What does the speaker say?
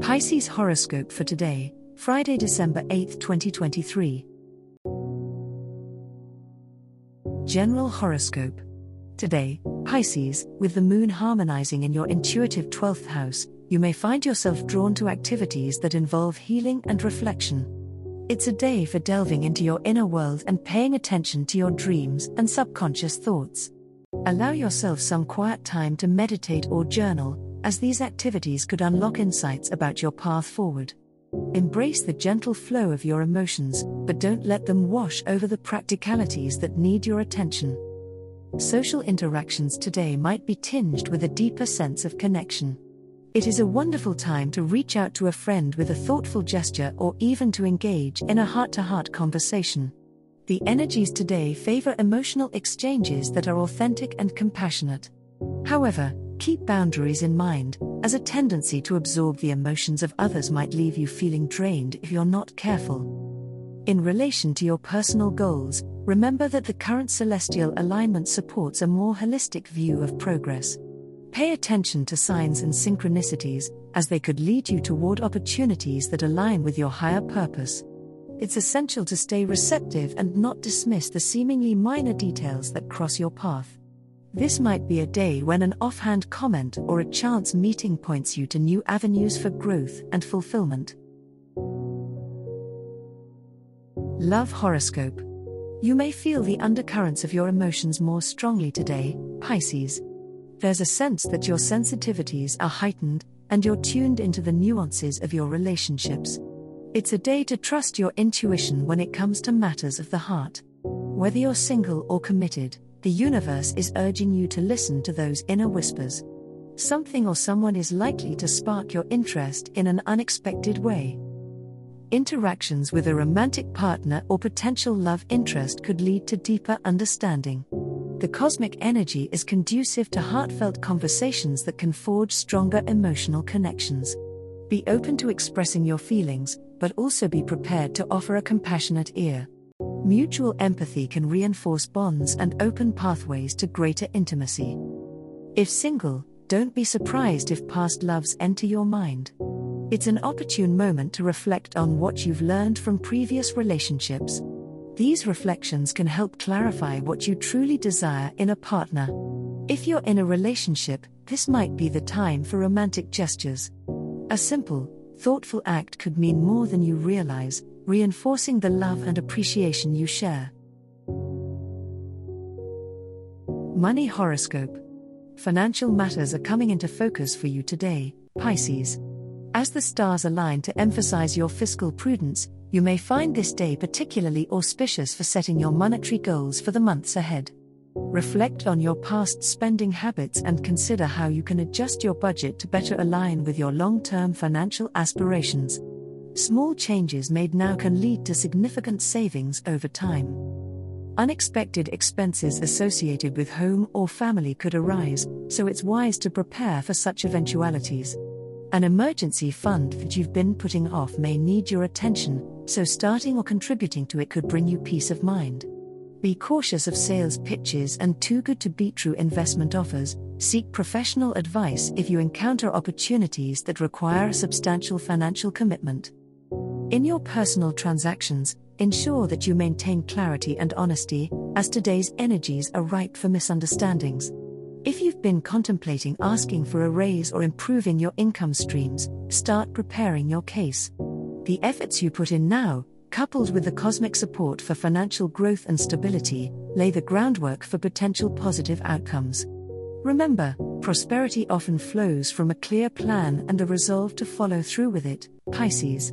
Pisces horoscope for today, Friday, December 8, 2023. General horoscope. Today, Pisces, with the moon harmonizing in your intuitive 12th house, you may find yourself drawn to activities that involve healing and reflection. It's a day for delving into your inner world and paying attention to your dreams and subconscious thoughts. Allow yourself some quiet time to meditate or journal, as these activities could unlock insights about your path forward. Embrace the gentle flow of your emotions, but don't let them wash over the practicalities that need your attention. Social interactions today might be tinged with a deeper sense of connection. It is a wonderful time to reach out to a friend with a thoughtful gesture or even to engage in a heart to heart conversation. The energies today favor emotional exchanges that are authentic and compassionate. However, Keep boundaries in mind, as a tendency to absorb the emotions of others might leave you feeling drained if you're not careful. In relation to your personal goals, remember that the current celestial alignment supports a more holistic view of progress. Pay attention to signs and synchronicities, as they could lead you toward opportunities that align with your higher purpose. It's essential to stay receptive and not dismiss the seemingly minor details that cross your path. This might be a day when an offhand comment or a chance meeting points you to new avenues for growth and fulfillment. Love Horoscope. You may feel the undercurrents of your emotions more strongly today, Pisces. There's a sense that your sensitivities are heightened and you're tuned into the nuances of your relationships. It's a day to trust your intuition when it comes to matters of the heart. Whether you're single or committed, the universe is urging you to listen to those inner whispers. Something or someone is likely to spark your interest in an unexpected way. Interactions with a romantic partner or potential love interest could lead to deeper understanding. The cosmic energy is conducive to heartfelt conversations that can forge stronger emotional connections. Be open to expressing your feelings, but also be prepared to offer a compassionate ear. Mutual empathy can reinforce bonds and open pathways to greater intimacy. If single, don't be surprised if past loves enter your mind. It's an opportune moment to reflect on what you've learned from previous relationships. These reflections can help clarify what you truly desire in a partner. If you're in a relationship, this might be the time for romantic gestures. A simple, thoughtful act could mean more than you realize, reinforcing the love and appreciation you share. Money Horoscope Financial matters are coming into focus for you today, Pisces. As the stars align to emphasize your fiscal prudence, you may find this day particularly auspicious for setting your monetary goals for the months ahead. Reflect on your past spending habits and consider how you can adjust your budget to better align with your long term financial aspirations. Small changes made now can lead to significant savings over time. Unexpected expenses associated with home or family could arise, so it's wise to prepare for such eventualities. An emergency fund that you've been putting off may need your attention, so starting or contributing to it could bring you peace of mind. Be cautious of sales pitches and too good to be true investment offers. Seek professional advice if you encounter opportunities that require a substantial financial commitment. In your personal transactions, ensure that you maintain clarity and honesty, as today's energies are ripe for misunderstandings. If you've been contemplating asking for a raise or improving your income streams, start preparing your case. The efforts you put in now, coupled with the cosmic support for financial growth and stability, lay the groundwork for potential positive outcomes. Remember, prosperity often flows from a clear plan and the resolve to follow through with it, Pisces.